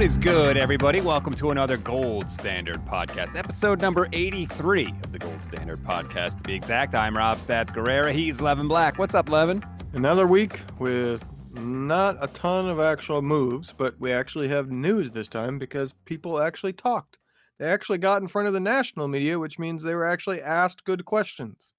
What is good, everybody? Welcome to another Gold Standard podcast, episode number 83 of the Gold Standard podcast. To be exact, I'm Rob Stats Guerrera. He's Levin Black. What's up, Levin? Another week with not a ton of actual moves, but we actually have news this time because people actually talked. They actually got in front of the national media, which means they were actually asked good questions.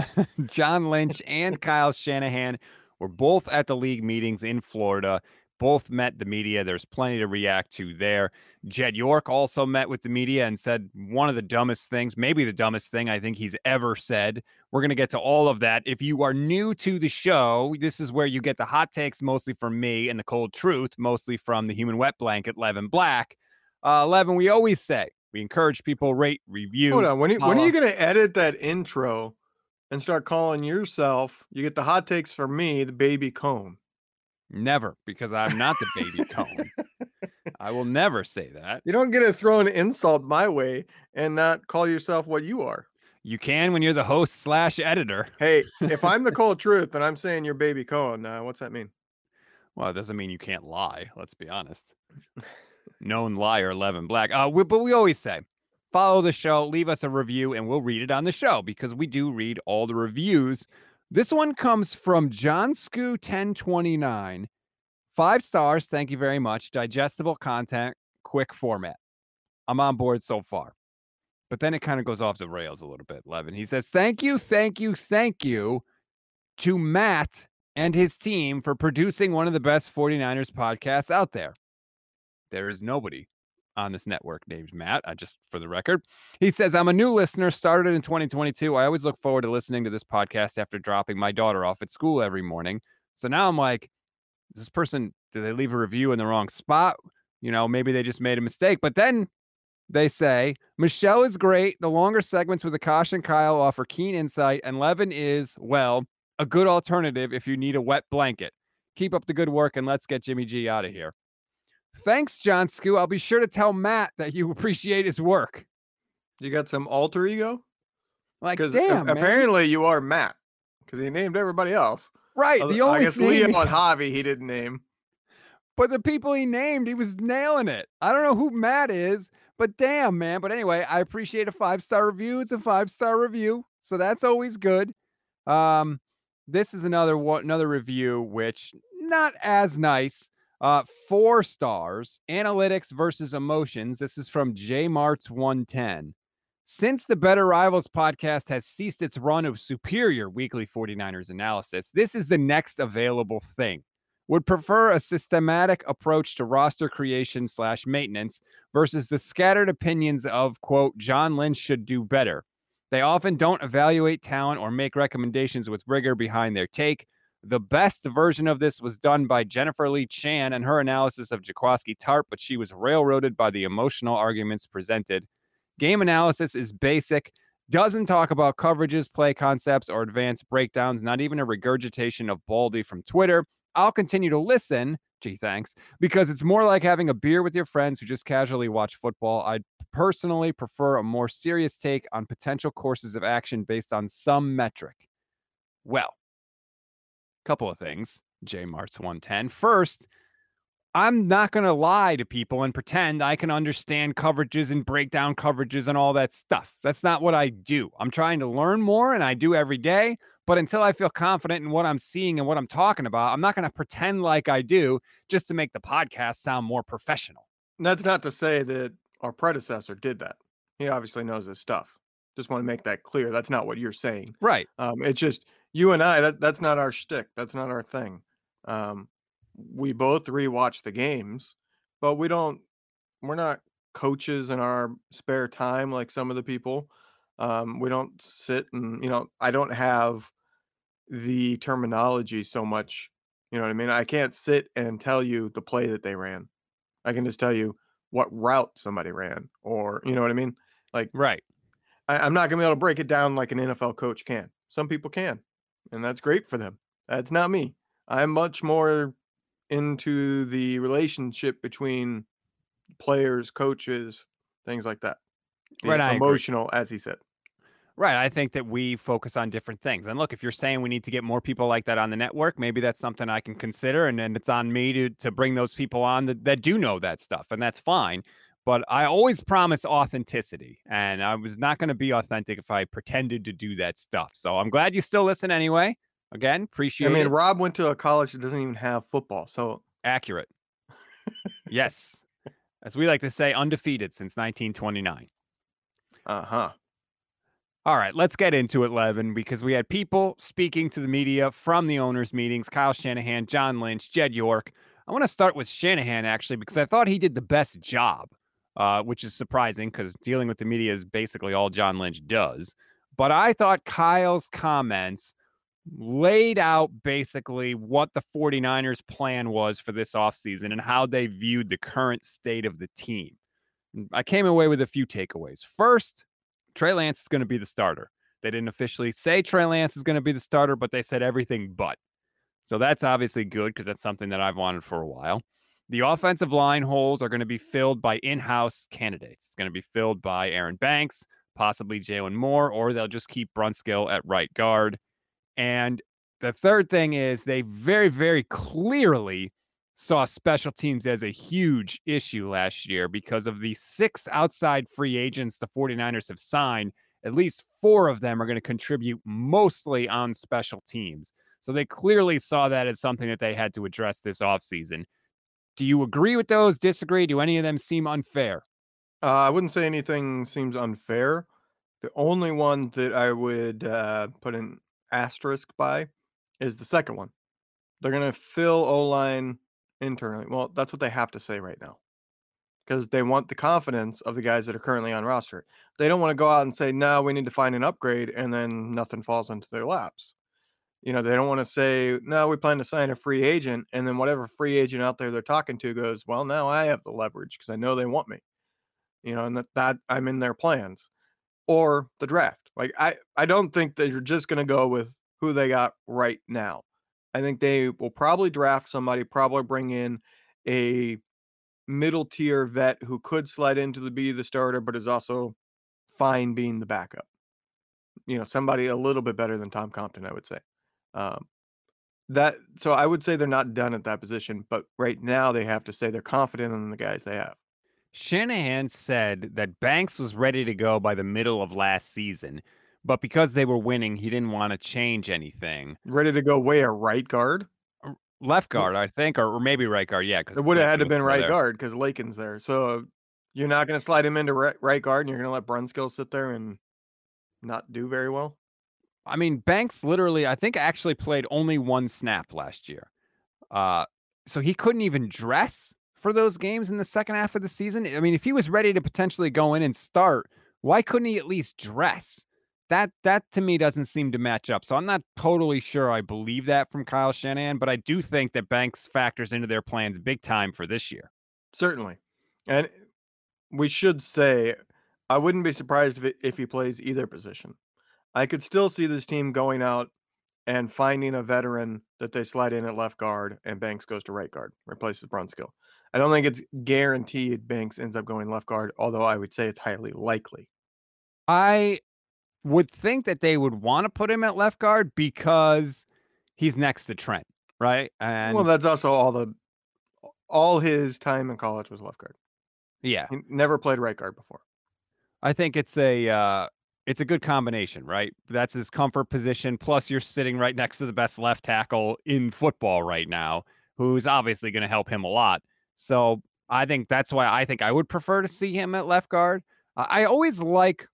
John Lynch and Kyle Shanahan were both at the league meetings in Florida. Both met the media. There's plenty to react to there. Jed York also met with the media and said one of the dumbest things, maybe the dumbest thing I think he's ever said. We're going to get to all of that. If you are new to the show, this is where you get the hot takes mostly from me and the cold truth mostly from the human wet blanket, Levin Black. Uh, Levin, we always say we encourage people rate, review. Hold on. When, you, when are you going to edit that intro and start calling yourself? You get the hot takes from me, the baby cone. Never, because I'm not the baby cone. I will never say that. You don't get to throw an insult my way and not call yourself what you are. You can when you're the host slash editor. Hey, if I'm the cold truth and I'm saying you're baby cone, uh, what's that mean? Well, it doesn't mean you can't lie. Let's be honest. Known liar, Levin Black. Uh, we, but we always say, follow the show, leave us a review, and we'll read it on the show because we do read all the reviews this one comes from John Scoo 1029. Five stars. Thank you very much. Digestible content, quick format. I'm on board so far. But then it kind of goes off the rails a little bit, Levin. He says, Thank you, thank you, thank you to Matt and his team for producing one of the best 49ers podcasts out there. There is nobody on this network named Matt. I just for the record, he says, I'm a new listener, started in 2022. I always look forward to listening to this podcast after dropping my daughter off at school every morning. So now I'm like, this person, did they leave a review in the wrong spot? You know, maybe they just made a mistake. But then they say, Michelle is great. The longer segments with Akash and Kyle offer keen insight, and Levin is, well, a good alternative if you need a wet blanket. Keep up the good work and let's get Jimmy G out of here. Thanks, John Scoo. I'll be sure to tell Matt that you appreciate his work. You got some alter ego? Like, damn, apparently you are Matt because he named everybody else. Right. The only I guess Leo and Javi he didn't name. But the people he named, he was nailing it. I don't know who Matt is, but damn, man. But anyway, I appreciate a five star review. It's a five star review, so that's always good. Um, this is another one, another review, which not as nice. Uh, four stars. Analytics versus emotions. This is from J Marts 110. Since the Better Rivals podcast has ceased its run of superior weekly 49ers analysis, this is the next available thing. Would prefer a systematic approach to roster creation slash maintenance versus the scattered opinions of, quote, John Lynch should do better. They often don't evaluate talent or make recommendations with rigor behind their take. The best version of this was done by Jennifer Lee Chan and her analysis of Jaquiski Tartt, but she was railroaded by the emotional arguments presented. Game analysis is basic, doesn't talk about coverages, play concepts, or advanced breakdowns, not even a regurgitation of Baldy from Twitter. I'll continue to listen. Gee, thanks. Because it's more like having a beer with your friends who just casually watch football. I'd personally prefer a more serious take on potential courses of action based on some metric. Well, couple of things, J Marts 110. First, I'm not going to lie to people and pretend I can understand coverages and break down coverages and all that stuff. That's not what I do. I'm trying to learn more and I do every day. But until I feel confident in what I'm seeing and what I'm talking about, I'm not going to pretend like I do just to make the podcast sound more professional. That's not to say that our predecessor did that. He obviously knows his stuff. Just want to make that clear. That's not what you're saying. Right. Um, it's just you and I, that that's not our shtick. That's not our thing. Um, we both rewatch the games, but we don't. We're not coaches in our spare time like some of the people. Um, we don't sit and you know. I don't have the terminology so much. You know what I mean? I can't sit and tell you the play that they ran. I can just tell you what route somebody ran, or you know what I mean. Like right. I, I'm not gonna be able to break it down like an NFL coach can. Some people can and that's great for them. That's not me. I'm much more into the relationship between players, coaches, things like that. Right, emotional, as he said. Right. I think that we focus on different things. And look, if you're saying we need to get more people like that on the network, maybe that's something I can consider. And then it's on me to to bring those people on that, that do know that stuff. And that's fine. But I always promise authenticity. And I was not going to be authentic if I pretended to do that stuff. So I'm glad you still listen anyway. Again, appreciate I mean, it. Rob went to a college that doesn't even have football. So Accurate. yes. As we like to say, undefeated since 1929. uh-huh. All right, let's get into it, Levin, because we had people speaking to the media from the owners' meetings Kyle Shanahan, John Lynch, Jed York. I want to start with Shanahan, actually, because I thought he did the best job, uh, which is surprising because dealing with the media is basically all John Lynch does. But I thought Kyle's comments laid out basically what the 49ers plan was for this offseason and how they viewed the current state of the team. I came away with a few takeaways. First, Trey Lance is going to be the starter. They didn't officially say Trey Lance is going to be the starter, but they said everything but. So that's obviously good because that's something that I've wanted for a while. The offensive line holes are going to be filled by in house candidates. It's going to be filled by Aaron Banks, possibly Jaylon Moore, or they'll just keep Brunskill at right guard. And the third thing is they very, very clearly saw special teams as a huge issue last year because of the six outside free agents the 49ers have signed. At least four of them are going to contribute mostly on special teams. So they clearly saw that as something that they had to address this offseason. Do you agree with those? Disagree? Do any of them seem unfair? Uh, I wouldn't say anything seems unfair. The only one that I would uh, put an asterisk by is the second one. They're going to fill O line internally. Well, that's what they have to say right now because they want the confidence of the guys that are currently on roster. They don't want to go out and say, no, we need to find an upgrade, and then nothing falls into their laps. You know, they don't want to say, no, we plan to sign a free agent, and then whatever free agent out there they're talking to goes, well, now I have the leverage because I know they want me. You know, and that, that I'm in their plans. Or the draft. Like I, I don't think that you're just gonna go with who they got right now. I think they will probably draft somebody, probably bring in a middle tier vet who could slide into the be the starter, but is also fine being the backup. You know, somebody a little bit better than Tom Compton, I would say. Um, that so I would say they're not done at that position, but right now they have to say they're confident in the guys they have. Shanahan said that Banks was ready to go by the middle of last season, but because they were winning, he didn't want to change anything. Ready to go where a right guard? Left guard, I think, or, maybe right guard. Yeah, because It would have had to been right guard because Laken's there. So you're not going to slide him into right, right guard, and you're going to let Brunskill sit there and not do very well. I mean, Banks literally, I think, actually played only one snap last year. Uh, so he couldn't even dress for those games in the second half of the season? I mean, if he was ready to potentially go in and start, why couldn't he at least dress? That that to me doesn't seem to match up. So I'm not totally sure I believe that from Kyle Shanahan, but I do think that Banks factors into their plans big time for this year. Certainly. And we should say I wouldn't be surprised if, if he plays either position. I could still see this team going out and finding a veteran that they slide in at left guard and Banks goes to right guard, replaces Brunskill. I don't think it's guaranteed Banks ends up going left guard, although I would say it's highly likely. I would think that they would want to put him at left guard because he's next to Trent, right? And well, that's also all the all his time in college was left guard. Yeah, he never played right guard before. I think it's a uh, it's a good combination, right? That's his comfort position. Plus, you're sitting right next to the best left tackle in football right now, who's obviously going to help him a lot. So I think that's why I think I would prefer to see him at left guard. I always like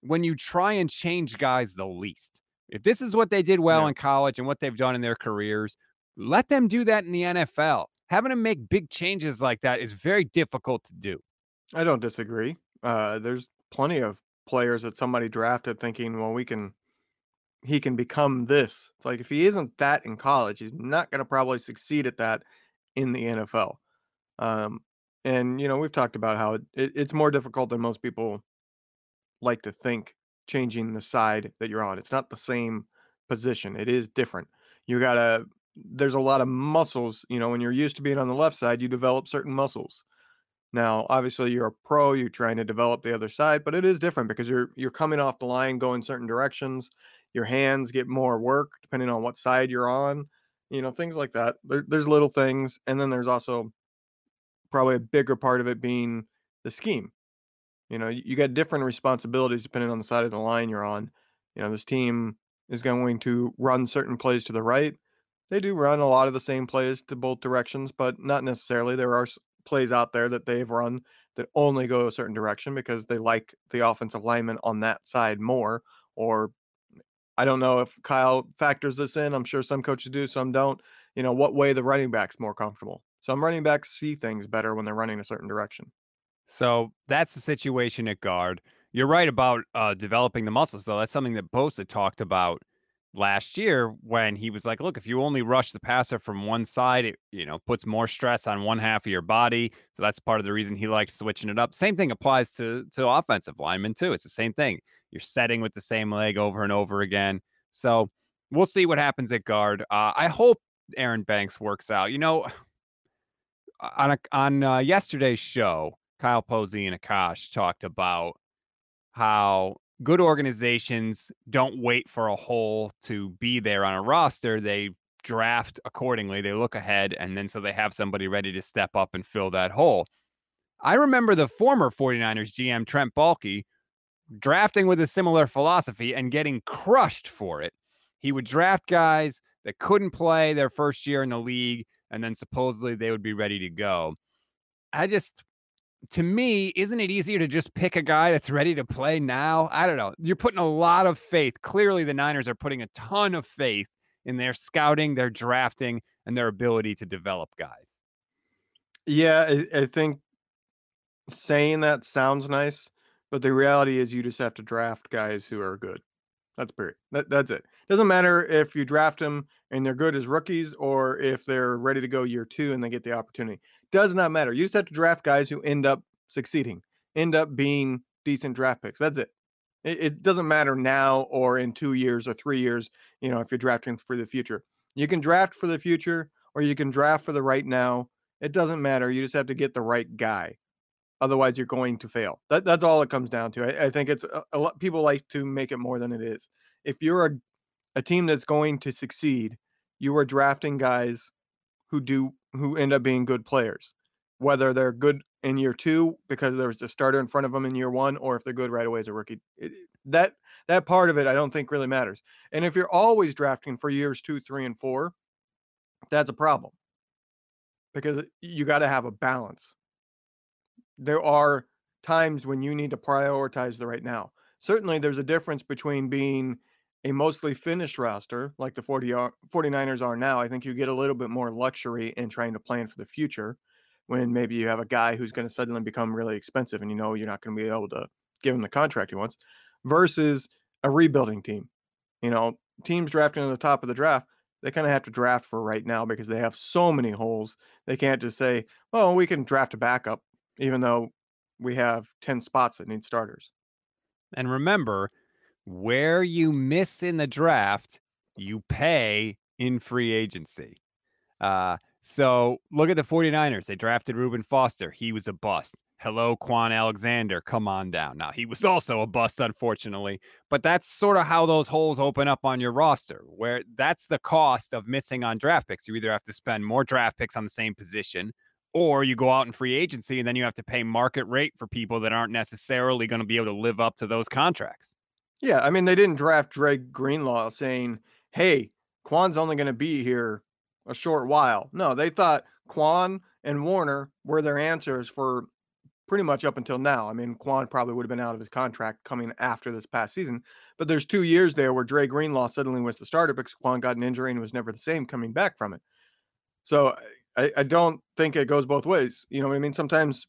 when you try and change guys the least. If this is what they did well yeah. in college and what they've done in their careers, let them do that in the NFL. Having to make big changes like that is very difficult to do. I don't disagree. Uh, there's plenty of players that somebody drafted thinking, well, we can, he can become this. It's like if he isn't that in college, he's not going to probably succeed at that in the NFL. Um, and you know, we've talked about how it, it's more difficult than most people like to think changing the side that you're on. It's not the same position. It is different. You gotta there's a lot of muscles, you know, when you're used to being on the left side, you develop certain muscles. Now, obviously, you're a pro, you're trying to develop the other side, but it is different because you're you're coming off the line, going certain directions. Your hands get more work depending on what side you're on, you know, things like that. There, there's little things, and then there's also probably a bigger part of it being the scheme. You know, you, you got different responsibilities depending on the side of the line you're on. You know, this team is going to run certain plays to the right. They do run a lot of the same plays to both directions, but not necessarily. There are plays out there that they've run that only go a certain direction because they like the offensive lineman on that side more. Or I don't know if Kyle factors this in. I'm sure some coaches do, some don't. You know, what way the running back's more comfortable. Some running backs see things better when they're running a certain direction. So that's the situation at guard. You're right about uh, developing the muscles, though. That's something that Bosa talked about last year when he was like, look, if you only rush the passer from one side, it, you know, puts more stress on one half of your body. So that's part of the reason he likes switching it up. Same thing applies to to offensive linemen too. It's the same thing. You're setting with the same leg over and over again. So we'll see what happens at guard. Uh, I hope Aaron Banks works out. You know, on a, on uh, yesterday's show, Kyle Posey and Akash talked about how good organizations don't wait for a hole to be there on a roster. They draft accordingly. They look ahead, and then so they have somebody ready to step up and fill that hole. I remember the former 49ers GM, Trent Baalke, drafting with a similar philosophy and getting crushed for it. He would draft guys that couldn't play their first year in the league, and then supposedly they would be ready to go. I just, to me, isn't it easier to just pick a guy that's ready to play now? I don't know. You're putting a lot of faith. Clearly, the Niners are putting a ton of faith in their scouting, their drafting, and their ability to develop guys. Yeah, I, I think saying that sounds nice, but the reality is you just have to draft guys who are good. That's period. That, that's it. Doesn't matter if you draft them and they're good as rookies or if they're ready to go year two and they get the opportunity. Does not matter. You just have to draft guys who end up succeeding, end up being decent draft picks. That's it. It, it doesn't matter now or in two years or three years, you know, if you're drafting for the future. You can draft for the future or you can draft for the right now. It doesn't matter. You just have to get the right guy. Otherwise, you're going to fail. That, that's all it comes down to. I, I think it's a, a, lot. People like to make it more than it is. If you're a, a team that's going to succeed, you are drafting guys who do who end up being good players, whether they're good in year two because there was a starter in front of them in year one, or if they're good right away as a rookie. It, that that part of it, I don't think really matters. And if you're always drafting for years two, three, and four, that's a problem because you got to have a balance there are times when you need to prioritize the right now. Certainly, there's a difference between being a mostly finished roster like the 40, 49ers are now. I think you get a little bit more luxury in trying to plan for the future when maybe you have a guy who's going to suddenly become really expensive and you know you're not going to be able to give him the contract he wants versus a rebuilding team. You know, teams drafting at the top of the draft, they kind of have to draft for right now because they have so many holes. They can't just say, well, we can draft a backup even though we have 10 spots that need starters. And remember, where you miss in the draft, you pay in free agency. Uh, so look at the 49ers. They drafted Reuben Foster. He was a bust. Hello, Kwon Alexander. Come on down. Now, he was also a bust, unfortunately, but that's sort of how those holes open up on your roster, where that's the cost of missing on draft picks. You either have to spend more draft picks on the same position or you go out in free agency and then you have to pay market rate for people that aren't necessarily going to be able to live up to those contracts. Yeah, I mean they didn't draft Dre Greenlaw saying, "Hey, Kwon's only going to be here a short while." No, they thought Kwon and Warner were their answers for pretty much up until now. I mean, Kwon probably would have been out of his contract coming after this past season, but there's two years there where Dre Greenlaw suddenly was the starter because Kwon got an injury and was never the same coming back from it. So I, I don't think it goes both ways. You know what I mean? Sometimes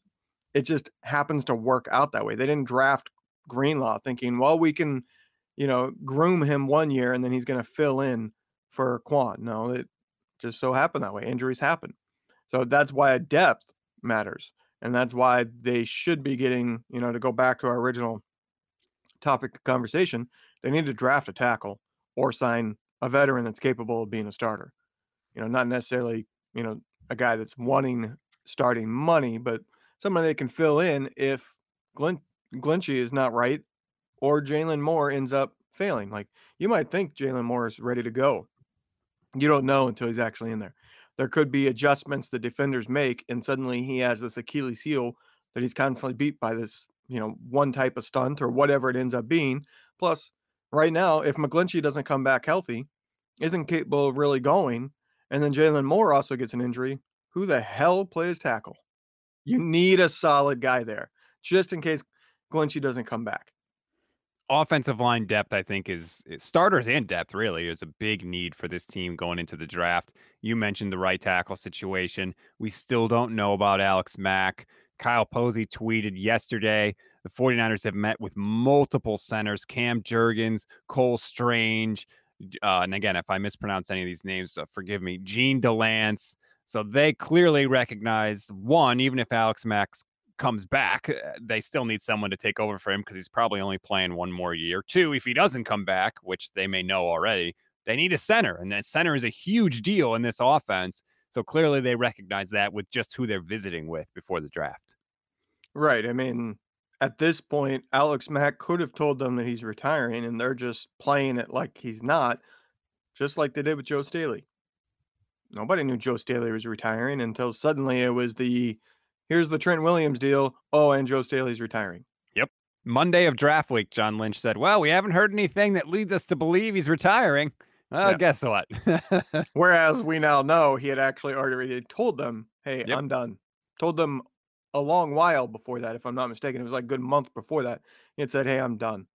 it just happens to work out that way. They didn't draft Greenlaw thinking, well, we can, you know, groom him one year and then he's going to fill in for Kwon. No, it just so happened that way. Injuries happen. So that's why a depth matters. And that's why they should be getting, you know, to go back to our original topic of conversation, they need to draft a tackle or sign a veteran that's capable of being a starter. You know, not necessarily, you know, a guy that's wanting starting money, but somebody they can fill in if Glen Glinchey is not right or Jaylon Moore ends up failing. Like you might think Jaylon Moore is ready to go. You don't know until he's actually in there. There could be adjustments the defenders make, and suddenly he has this Achilles heel that he's constantly beat by this, you know, one type of stunt or whatever it ends up being. Plus, right now, if McGlinchey doesn't come back healthy, isn't capable of really going, and then Jaylon Moore also gets an injury, who the hell plays tackle? You need a solid guy there just in case Glinchey doesn't come back. Offensive line depth, I think, is, is starters and depth really is a big need for this team going into the draft. You mentioned the right tackle situation. We still don't know about Alex Mack. Kyle Posey tweeted yesterday the 49ers have met with multiple centers Cam Jurgens, Cole Strange. Uh, and again, if I mispronounce any of these names, uh, forgive me, Jean Delance. So they clearly recognize one, even if Alex Mack comes back, uh, they still need someone to take over for him because he's probably only playing one more year. Two, if he doesn't come back, which they may know already, they need a center, and that center is a huge deal in this offense. So clearly they recognize that with just who they're visiting with before the draft. Right. I mean, at this point, Alex Mack could have told them that he's retiring, and they're just playing it like he's not, just like they did with Joe Staley. Nobody knew Joe Staley was retiring until suddenly it was the here's the Trent Williams deal. Oh, and Joe Staley's retiring. Yep. Monday of draft week, John Lynch said, Well, we haven't heard anything that leads us to believe he's retiring. Well, yeah. guess what? Whereas we now know he had actually already told them, Hey, yep. I'm done. Told them a long while before that, if I'm not mistaken. It was like a good month before that. He had said, Hey, I'm done.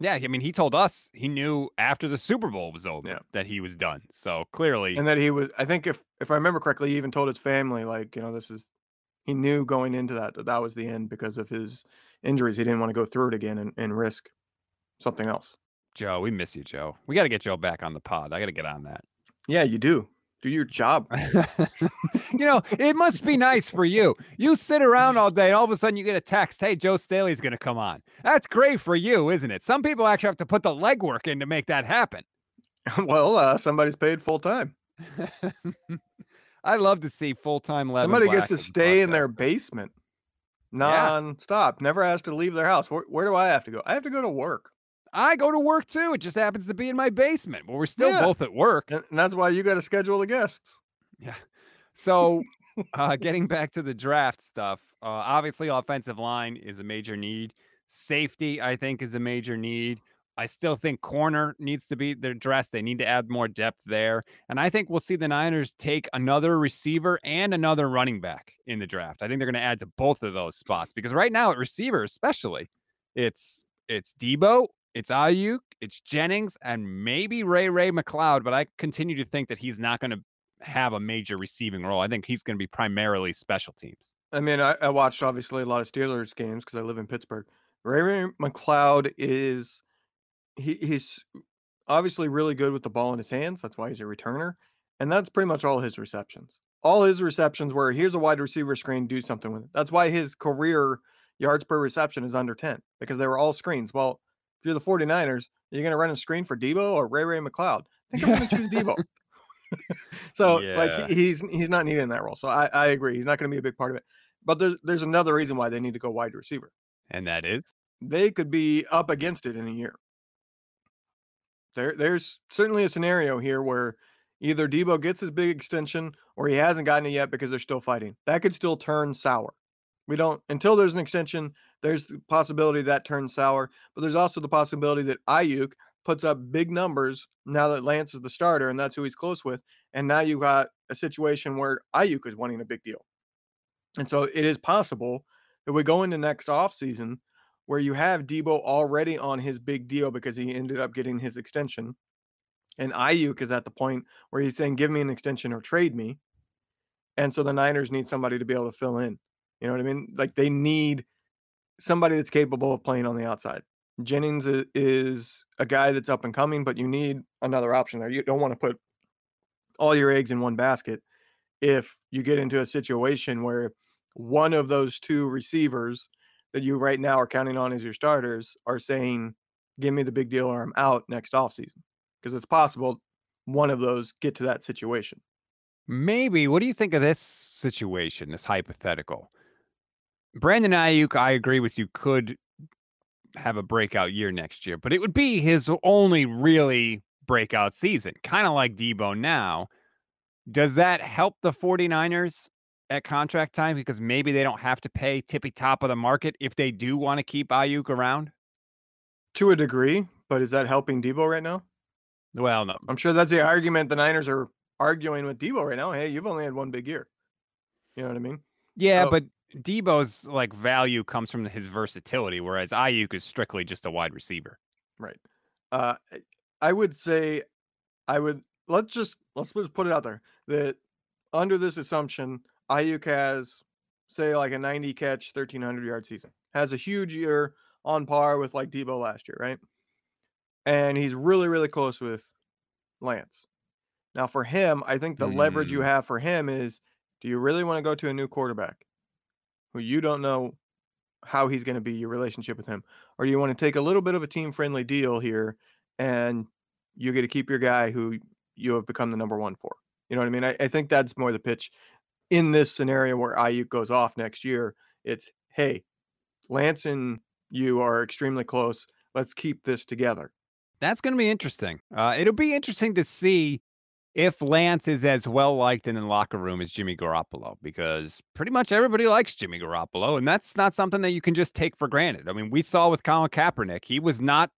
Yeah, I mean, he told us he knew after the Super Bowl was over yeah. that he was done. So clearly, and that he was. I think if if I remember correctly, he even told his family like, you know, this is he knew going into that that that was the end because of his injuries. He didn't want to go through it again and, and risk something else. Joe, we miss you, Joe. We got to get Joe back on the pod. I got to get on that. Yeah, you do. Do your job. you know, it must be nice for you. You sit around all day, and all of a sudden you get a text, "Hey, Joe Staley's going to come on." That's great for you, isn't it? Some people actually have to put the legwork in to make that happen. well, uh, somebody's paid full time. I love to see full time. Somebody gets to stay in their basement non-stop. Yeah. Never has to leave their house. Where, where, do I have to go? I have to go to work. I go to work too. It just happens to be in my basement, but we're still yeah. both at work. And, and that's why you got to schedule the guests. Yeah. So, uh, getting back to the draft stuff, uh, obviously, offensive line is a major need. Safety, I think, is a major need. I still think corner needs to be addressed. They need to add more depth there. And I think we'll see the Niners take another receiver and another running back in the draft. I think they're going to add to both of those spots because right now at receiver, especially, it's it's Deebo, it's Aiyuk, it's Jennings, and maybe Ray Ray McCloud. But I continue to think that he's not going to have a major receiving role. I think he's going to be primarily special teams. I mean, I, I watched obviously a lot of Steelers games because I live in Pittsburgh. Ray Ray McCloud is he he's obviously really good with the ball in his hands. That's why he's a returner. And that's pretty much all his receptions. All his receptions were here's a wide receiver screen, do something with it. That's why his career yards per reception is under 10 because they were all screens. Well, if you're the 49ers, you're going to run a screen for Deebo or Ray Ray McCloud. I think I'm going to choose Deebo. so yeah. like he's he's not needed in that role. So I, I agree. He's not going to be a big part of it. But there's there's another reason why they need to go wide receiver. And that is they could be up against it in a year. There, there's certainly a scenario here where either Deebo gets his big extension or he hasn't gotten it yet because they're still fighting. That could still turn sour. We don't until there's an extension. There's the possibility that turns sour, but there's also the possibility that Aiyuk puts up big numbers now that Lance is the starter and that's who he's close with. And now you got a situation where Aiyuk is wanting a big deal. And so it is possible that we go into next offseason where you have Deebo already on his big deal because he ended up getting his extension. And Aiyuk is at the point where he's saying, give me an extension or trade me. And so the Niners need somebody to be able to fill in. You know what I mean? Like they need somebody that's capable of playing on the outside. Jennings is a guy that's up and coming, but you need another option there. You don't want to put all your eggs in one basket if you get into a situation where one of those two receivers that you right now are counting on as your starters are saying, give me the big deal or I'm out next offseason. Because it's possible one of those get to that situation. Maybe. What do you think of this situation, this hypothetical? Brandon Aiyuk, I agree with you, could have a breakout year next year, but it would be his only really breakout season, kind of like Deebo now. Does that help the 49ers at contract time because maybe they don't have to pay tippy top of the market if they do want to keep Aiyuk around? To a degree, but is that helping Deebo right now? Well, no. I'm sure that's the argument the Niners are arguing with Deebo right now. Hey, you've only had one big year. You know what I mean? Yeah, so, but Deebo's like value comes from his versatility, whereas Aiyuk is strictly just a wide receiver. Right. Uh, I would say, I would let's just let's just put it out there that under this assumption, Aiyuk has say like a 90 catch, 1300 yard season, has a huge year on par with like Deebo last year, right? And he's really really close with Lance. Now for him, I think the mm. leverage you mm. have for him is do you really want to go to a new quarterback who you don't know how he's going to be your relationship with him or do you want to take a little bit of a team friendly deal here and you get to keep your guy who you have become the number one for. You know what I mean? I, I think that's more the pitch in this scenario where Aiyuk goes off next year. It's hey, Lance and you are extremely close. Let's keep this together. That's going to be interesting. Uh, it'll be interesting to see if Lance is as well liked in the locker room as Jimmy Garoppolo, because pretty much everybody likes Jimmy Garoppolo, and that's not something that you can just take for granted. I mean, we saw with Colin Kaepernick, he was not,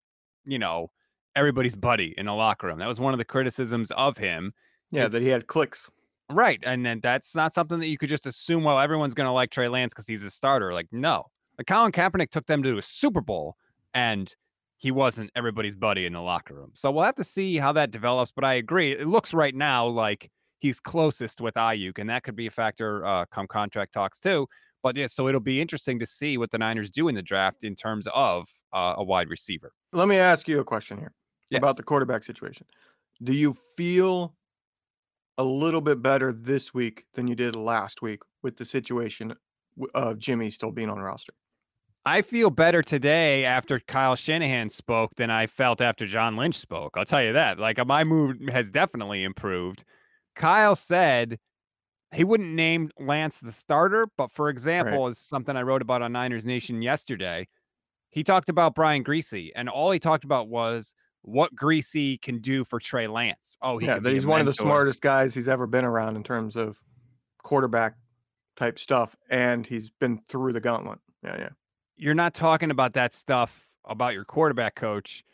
you know, everybody's buddy in the locker room. That was one of the criticisms of him. Yeah, it's, that he had clicks. Right. And then that's not something that you could just assume, well, everyone's going to like Trey Lance because he's a starter. Like, no. Like, Colin Kaepernick took them to a Super Bowl and he wasn't everybody's buddy in the locker room. So we'll have to see how that develops. But I agree. It looks right now like he's closest with Aiyuk, and that could be a factor uh, come contract talks too. But yeah, so it'll be interesting to see what the Niners do in the draft in terms of uh, a wide receiver. Let me ask you a question here yes. about the quarterback situation. Do you feel a little bit better this week than you did last week with the situation of Jimmy still being on the roster? I feel better today after Kyle Shanahan spoke than I felt after John Lynch spoke. I'll tell you that. Like uh, my mood has definitely improved. Kyle said he wouldn't name Lance the starter, but for example, right. is something I wrote about on Niners Nation yesterday. He talked about Brian Griese, and all he talked about was what Griese can do for Trey Lance. Oh, he yeah, he's one of the smartest guys he's ever been around in terms of quarterback type stuff, and he's been through the gauntlet. Yeah, yeah. You're not talking about that stuff about your quarterback coach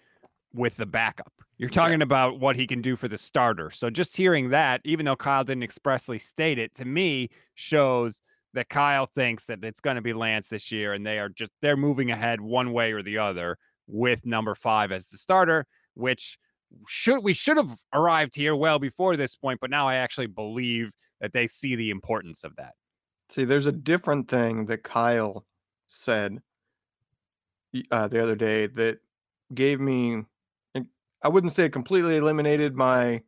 with the backup. You're talking yeah. about what he can do for the starter. So just hearing that, even though Kyle didn't expressly state it, to me shows that Kyle thinks that it's going to be Lance this year, and they are just they're moving ahead one way or the other with number five as the starter, which should we should have arrived here well before this point, but now I actually believe that they see the importance of that. See, there's a different thing that Kyle said uh, the other day that gave me, I wouldn't say it completely eliminated my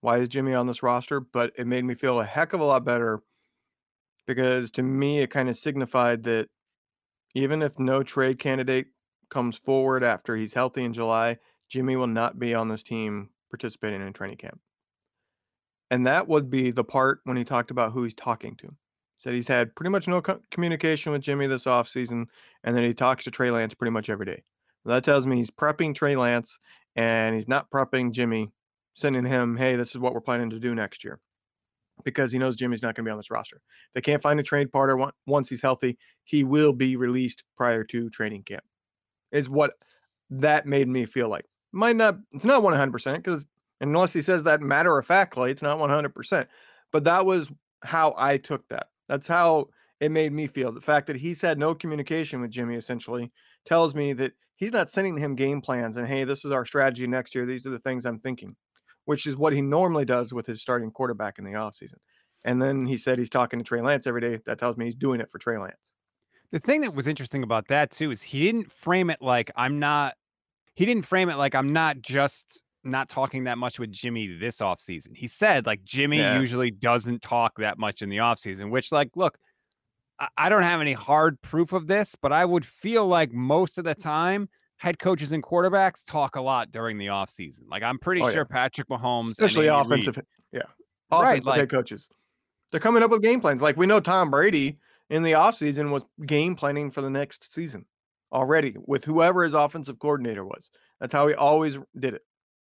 why is Jimmy on this roster, but it made me feel a heck of a lot better because to me, it kind of signified that even if no trade candidate comes forward after he's healthy in July, Jimmy will not be on this team participating in training camp. And that would be the part when he talked about who he's talking to. Said he's had pretty much no co- communication with Jimmy this offseason, and then he talks to Trey Lance pretty much every day. That tells me he's prepping Trey Lance and he's not prepping Jimmy, sending him, hey, this is what we're planning to do next year because he knows Jimmy's not going to be on this roster. If They can't find a trade partner once he's healthy. He will be released prior to training camp is what that made me feel like. Might not, it's not 100% because unless he says that matter of factly, it's not 100%. But that was how I took that. That's how it made me feel. The fact that he's had no communication with Jimmy essentially tells me that he's not sending him game plans and, hey, this is our strategy next year. These are the things I'm thinking, which is what he normally does with his starting quarterback in the offseason. And then he said he's talking to Trey Lance every day. That tells me he's doing it for Trey Lance. The thing that was interesting about that too is he didn't frame it like I'm not he didn't frame it like I'm not just not talking that much with Jimmy this offseason. He said like Jimmy yeah. usually doesn't talk that much in the offseason, which like look, I, I don't have any hard proof of this, but I would feel like most of the time head coaches and quarterbacks talk a lot during the offseason. Like I'm pretty oh, sure yeah. Patrick Mahomes, especially offensive, Reid, yeah, offensive right, like, head coaches, they're coming up with game plans. Like we know Tom Brady in the offseason was game planning for the next season already with whoever his offensive coordinator was. That's how he always did it.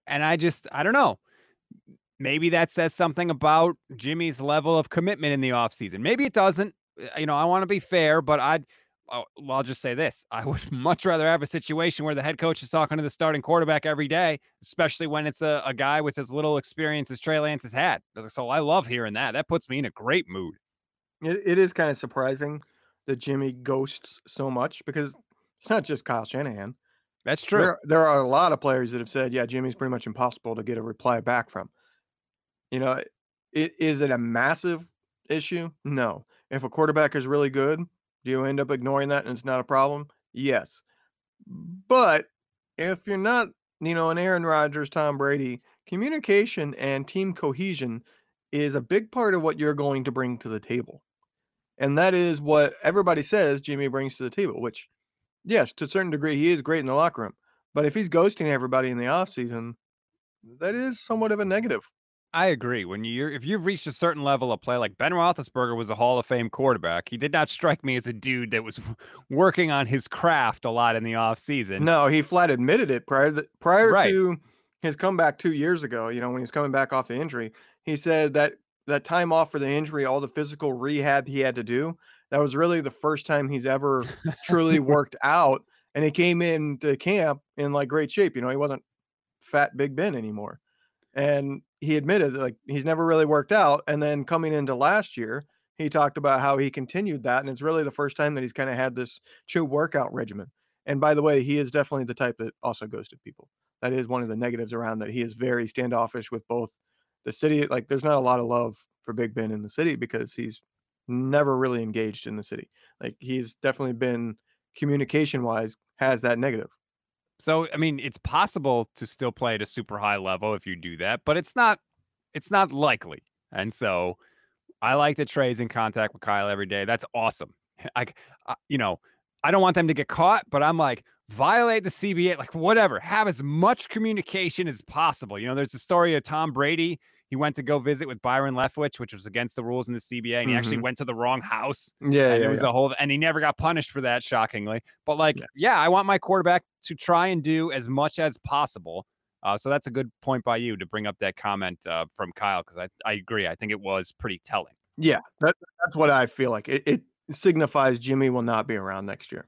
And I just, I don't know. Maybe that says something about Jimmy's level of commitment in the offseason. Maybe it doesn't. Uh, you know, I want to be fair, but I'd, oh, I'll just say this. I would much rather have a situation where the head coach is talking to the starting quarterback every day, especially when it's a, a guy with as little experience as Trey Lance has had. So I love hearing that. That puts me in a great mood. It, it is kind of surprising that Jimmy ghosts so much because it's not just Kyle Shanahan. That's true. There, there are a lot of players that have said, yeah, Jimmy's pretty much impossible to get a reply back from. You know, it, is it a massive issue? No. If a quarterback is really good, do you end up ignoring that and it's not a problem? Yes. But if you're not, you know, an Aaron Rodgers, Tom Brady, communication and team cohesion is a big part of what you're going to bring to the table. And that is what everybody says Jimmy brings to the table, which, yes, to a certain degree, he is great in the locker room. But if he's ghosting everybody in the offseason, that is somewhat of a negative. I agree. When you're if you've reached a certain level of play, like Ben Roethlisberger was a Hall of Fame quarterback, he did not strike me as a dude that was working on his craft a lot in the offseason. No, he flat admitted it prior to, prior right. to his comeback two years ago. You know, when he was coming back off the injury, he said that that time off for the injury, all the physical rehab he had to do, that was really the first time he's ever truly worked out. And he came into camp in like great shape. You know, he wasn't fat Big Ben anymore. And he admitted like he's never really worked out. And then coming into last year, he talked about how he continued that. And it's really the first time that he's kind of had this true workout regimen. And by the way, he is definitely the type that also ghosted people. That is one of the negatives around that. He is very standoffish with both the city. Like, there's not a lot of love for Big Ben in the city because he's never really engaged in the city. Like, he's definitely been communication wise has that negative. So I mean, it's possible to still play at a super high level if you do that, but it's not it's not likely. And so I like that Trey's in contact with Kyle every day. That's awesome. Like you know, I don't want them to get caught, but I'm like violate the CBA, like whatever. Have as much communication as possible. You know, there's a story of Tom Brady he went to go visit with Byron Leftwich, which was against the rules in the CBA, and he mm-hmm. actually went to the wrong house. Yeah, and yeah, it was yeah. a whole, and he never got punished for that, shockingly. But like, yeah, yeah I want my quarterback to try and do as much as possible. Uh, so that's a good point by you to bring up that comment uh, from Kyle because I, I agree. I think it was pretty telling. Yeah, that, that's what I feel like. It, it signifies Jimmy will not be around next year.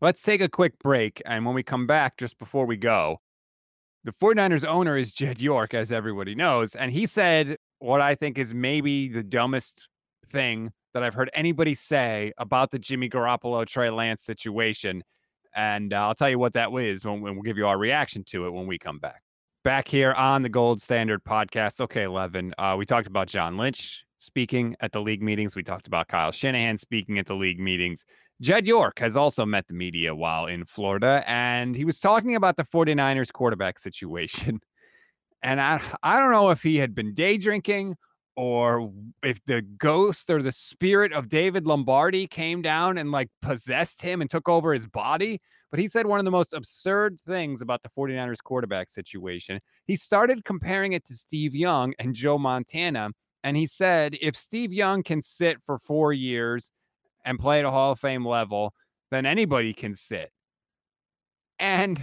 Let's take a quick break. And when we come back, just before we go, the 49ers owner is Jed York, as everybody knows. And he said what I think is maybe the dumbest thing that I've heard anybody say about the Jimmy Garoppolo Trey Lance situation. And uh, I'll tell you what that is when, when we'll give you our reaction to it when we come back. Back here on the Gold Standard podcast. Okay, Levin, uh, we talked about John Lynch speaking at the league meetings. We talked about Kyle Shanahan speaking at the league meetings. Jed York has also met the media while in Florida, and he was talking about the 49ers quarterback situation. And I, I don't know if he had been day drinking or if the ghost or the spirit of David Lombardi came down and like possessed him and took over his body. But he said one of the most absurd things about the 49ers quarterback situation. He started comparing it to Steve Young and Joe Montana. And he said, if Steve Young can sit for four years and play at a Hall of Fame level, then anybody can sit. And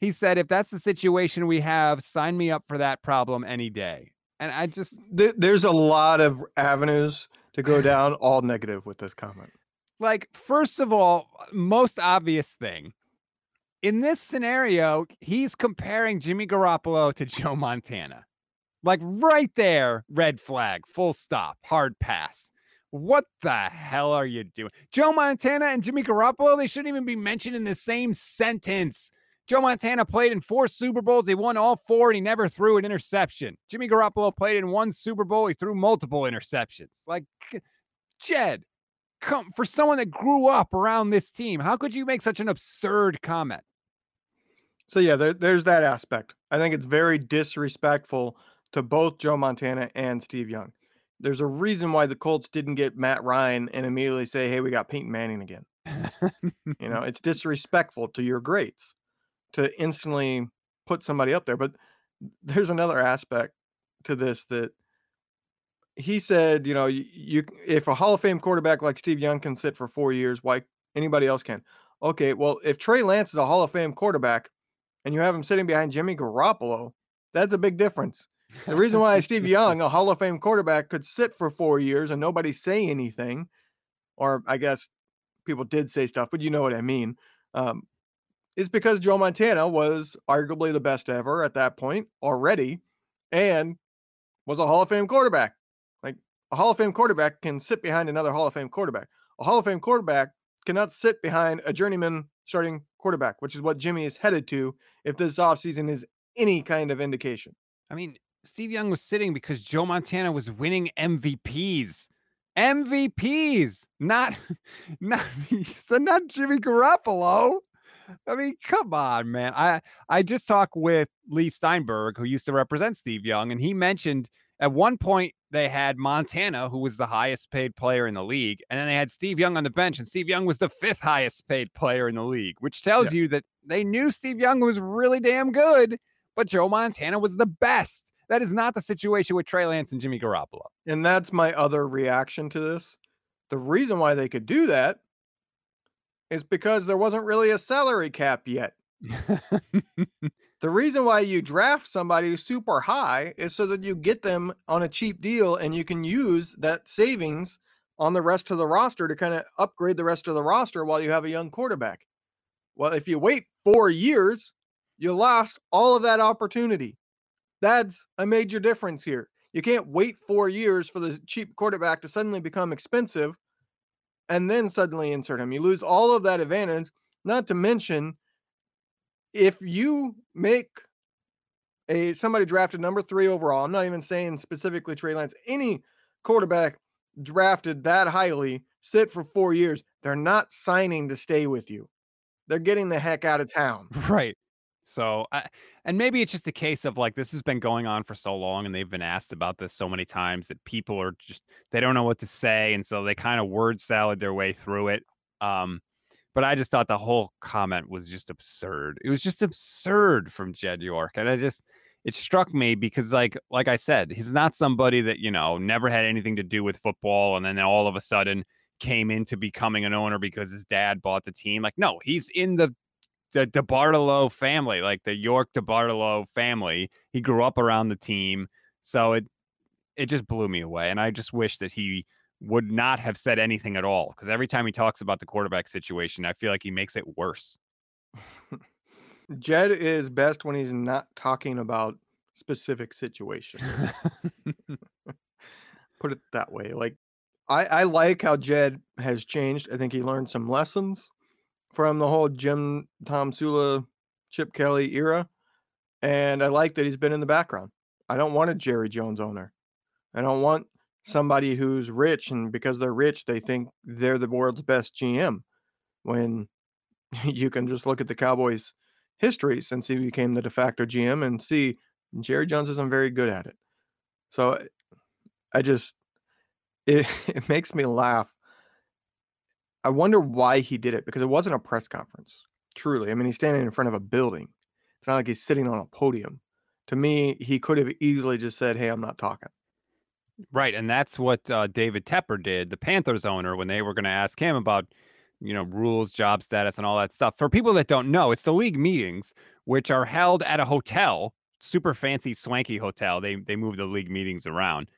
he said, if that's the situation we have, sign me up for that problem any day. And I just there's a lot of avenues to go down, all negative with this comment. Like, first of all, most obvious thing in this scenario, he's comparing Jimmy Garoppolo to Joe Montana. Like, right there, red flag, full stop, hard pass. What the hell are you doing? Joe Montana and Jimmy Garoppolo, they shouldn't even be mentioned in the same sentence. Joe Montana played in four Super Bowls. He won all four and he never threw an interception. Jimmy Garoppolo played in one Super Bowl. He threw multiple interceptions. Like, Jed, come for someone that grew up around this team, how could you make such an absurd comment? So, yeah, there, there's that aspect. I think it's very disrespectful to both Joe Montana and Steve Young. There's a reason why the Colts didn't get Matt Ryan and immediately say, "Hey, we got Peyton Manning again." you know, it's disrespectful to your greats to instantly put somebody up there. But there's another aspect to this that he said, you know, you, you if a Hall of Fame quarterback like Steve Young can sit for four years, why anybody else can? Okay, well, if Trey Lance is a Hall of Fame quarterback and you have him sitting behind Jimmy Garoppolo, that's a big difference. The reason why Steve Young, a Hall of Fame quarterback, could sit for four years and nobody say anything, or I guess people did say stuff, but you know what I mean, um, is because Joe Montana was arguably the best ever at that point already and was a Hall of Fame quarterback. Like a Hall of Fame quarterback can sit behind another Hall of Fame quarterback. A Hall of Fame quarterback cannot sit behind a journeyman starting quarterback, which is what Jimmy is headed to if this offseason is any kind of indication. I mean, Steve Young was sitting because Joe Montana was winning MVPs. MVPs, not not so not Jimmy Garoppolo. I mean, come on, man. I I just talked with Leigh Steinberg, who used to represent Steve Young, and he mentioned at one point they had Montana, who was the highest paid player in the league, and then they had Steve Young on the bench, and Steve Young was the fifth highest paid player in the league, which tells yeah. you that they knew Steve Young was really damn good, but Joe Montana was the best. That is not the situation with Trey Lance and Jimmy Garoppolo. And that's my other reaction to this. The reason why they could do that is because there wasn't really a salary cap yet. the reason why you draft somebody super high is so that you get them on a cheap deal and you can use that savings on the rest of the roster to kind of upgrade the rest of the roster while you have a young quarterback. Well, if you wait four years, you lost all of that opportunity. That's a major difference here. You can't wait four years for the cheap quarterback to suddenly become expensive and then suddenly insert him. You lose all of that advantage, not to mention if you make a somebody drafted number three overall, I'm not even saying specifically Trey Lance, any quarterback drafted that highly, sit for four years, they're not signing to stay with you. They're getting the heck out of town. Right. So, I, and maybe it's just a case of like this has been going on for so long, and they've been asked about this so many times that people are just they don't know what to say, and so they kind of word salad their way through it. Um, but I just thought the whole comment was just absurd. It was just absurd from Jed York, and I just it struck me because like like I said, he's not somebody that you know never had anything to do with football, and then all of a sudden came into becoming an owner because his dad bought the team. Like, no, he's in the the DeBartolo family, like the York DeBartolo family. He grew up around the team, so it it just blew me away. And I just wish that he would not have said anything at all because every time he talks about the quarterback situation, I feel like he makes it worse. Jed is best when he's not talking about specific situations. Put it that way. Like I, I like how Jed has changed. I think he learned some lessons from the whole Jim Tomsula, Chip Kelly era. And I like that he's been in the background. I don't want a Jerry Jones owner. I don't want somebody who's rich and because they're rich, they think they're the world's best GM. When you can just look at the Cowboys' history since he became the de facto GM and see Jerry Jones isn't very good at it. So I just it, it makes me laugh I wonder why he did it because it wasn't a press conference. Truly. I mean, he's standing in front of a building. It's not like he's sitting on a podium. To me, he could have easily just said, Hey, I'm not talking. Right. And that's what uh, David Tepper did, the Panthers owner, when they were going to ask him about, you know, Rhule's, job status, and all that stuff. For people that don't know, it's the league meetings, which are held at a hotel, super fancy, swanky hotel. They, they move the league meetings around.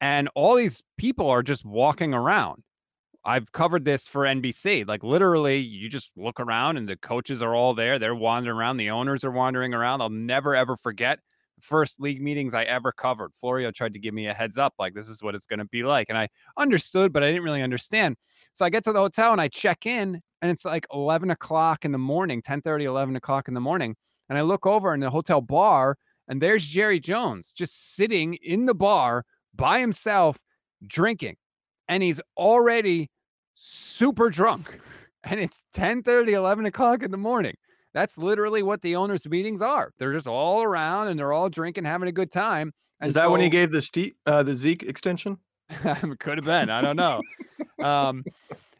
And all these people are just walking around I've covered this for NBC. Like literally, you just look around and the coaches are all there. They're wandering around. The owners are wandering around. I'll never ever forget the first league meetings I ever covered. Florio tried to give me a heads up, like this is what it's going to be like, and I understood, but I didn't really understand. So I get to the hotel and I check in, and it's like 11 o'clock in the morning, 10 30, 11 o'clock in the morning, and I look over in the hotel bar, and there's Jerry Jones just sitting in the bar by himself, drinking and he's already super drunk and it's 10 30 11 o'clock in the morning. That's literally what the owners meetings are. They're just all around and they're all drinking having a good time and is that so, when he gave the uh, the Zeke extension? Could have been i don't know. Um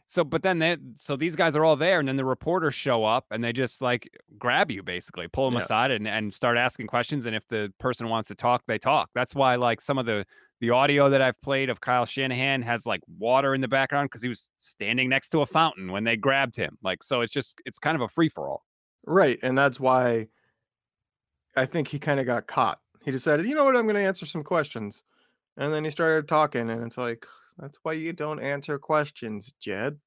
so but then they so these guys are all there and then the reporters show up and they just like grab you basically pull them yeah. aside and, and start asking questions and if the person wants to talk they talk. That's why like some of the The audio that I've played of Kyle Shanahan has like water in the background because he was standing next to a fountain when they grabbed him. Like, so it's just it's kind of a free for all. Right, and that's why I think he kind of got caught. He decided, you know what, I'm going to answer some questions, and then he started talking, and it's like that's why you don't answer questions, Jed.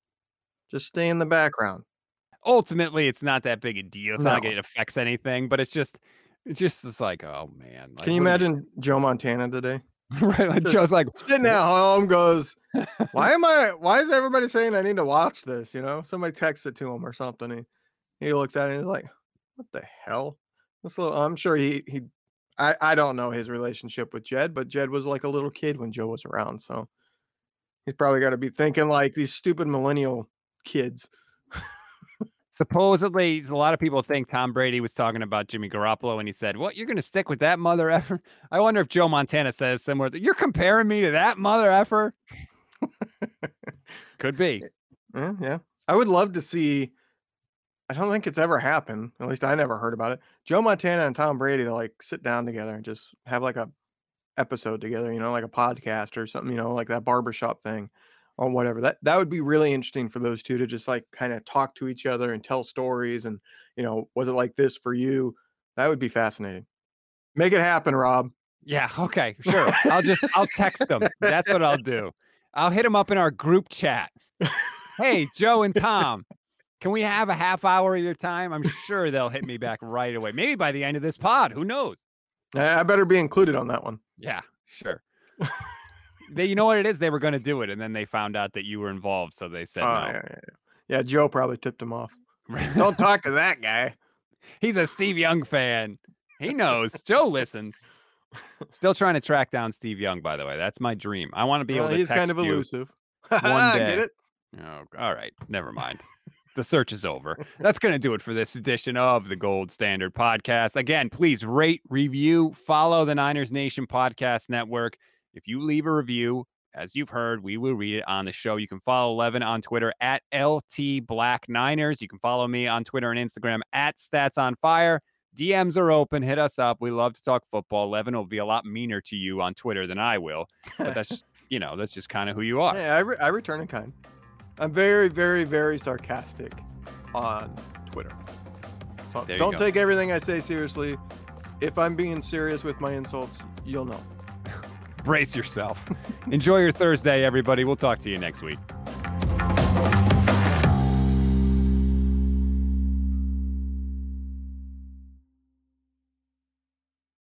Just stay in the background. Ultimately, it's not that big a deal. It's not like No. it affects anything, but it's just it just is like, oh man. Like, Can you imagine Joe Montana today? right? Like Just- Joe's like, Sitting at home goes, why am I? Why is everybody saying I need to watch this? You know, somebody texts it to him or something. He, he looks at it and he's like, what the hell? This little, I'm sure he he. I, I don't know his relationship with Jed, but Jed was like a little kid when Joe was around, so he's probably got to be thinking like these stupid millennial kids. supposedly a lot of people think Tom Brady was talking about Jimmy Garoppolo and he said, What, you're gonna stick with that mother effer? I wonder if Joe Montana says similar you're comparing me to that mother effer. Could be. Eh, yeah, yeah. I would love to see. I don't think it's ever happened. At least I never heard about it. Joe Montana and Tom Brady to like sit down together and just have like a episode together, you know, like a podcast or something, you know, like that barbershop thing or whatever. That that would be really interesting for those two to just like kind of talk to each other and tell stories and, you know, was it like this for you? That would be fascinating. Make it happen, Rob. Yeah, okay, sure. I'll just I'll text them. That's what I'll do. I'll hit them up in our group chat. Hey, Joe and Tom, can we have a half hour of your time? I'm sure they'll hit me back right away. Maybe by the end of this pod. Who knows? I I better be included on that one. Yeah, sure. they, you know what it is? They were going to do it, and then they found out that you were involved, so they said Oh, no. yeah, yeah, yeah. Joe probably tipped him off. Don't talk to that guy. He's a Steve Young fan. He knows. Joe listens. Still trying to track down Steve Young, by the way. That's my dream. I want to be Well, able to he's kind of elusive. one Get day. it? Oh, all right. Never mind. The search is over. That's going to do it for this edition of the Gold Standard Podcast. Again, please rate, review, follow the Niners Nation Podcast Network. If you leave a review, as you've heard, we will read it on the show. You can follow Levin on Twitter at LT Black Niners. You can follow me on Twitter and Instagram at Stats on Fire. DMs are open. Hit us up. We love to talk football. Levin will be a lot meaner to you on Twitter than I will, but that's just, you know, that's just kind of who you are. Yeah, I, re- I return in kind. I'm very, very, very sarcastic on Twitter. So don't go. take everything I say seriously. If I'm being serious with my insults, you'll know. Brace yourself. Enjoy your Thursday, everybody. We'll talk to you next week.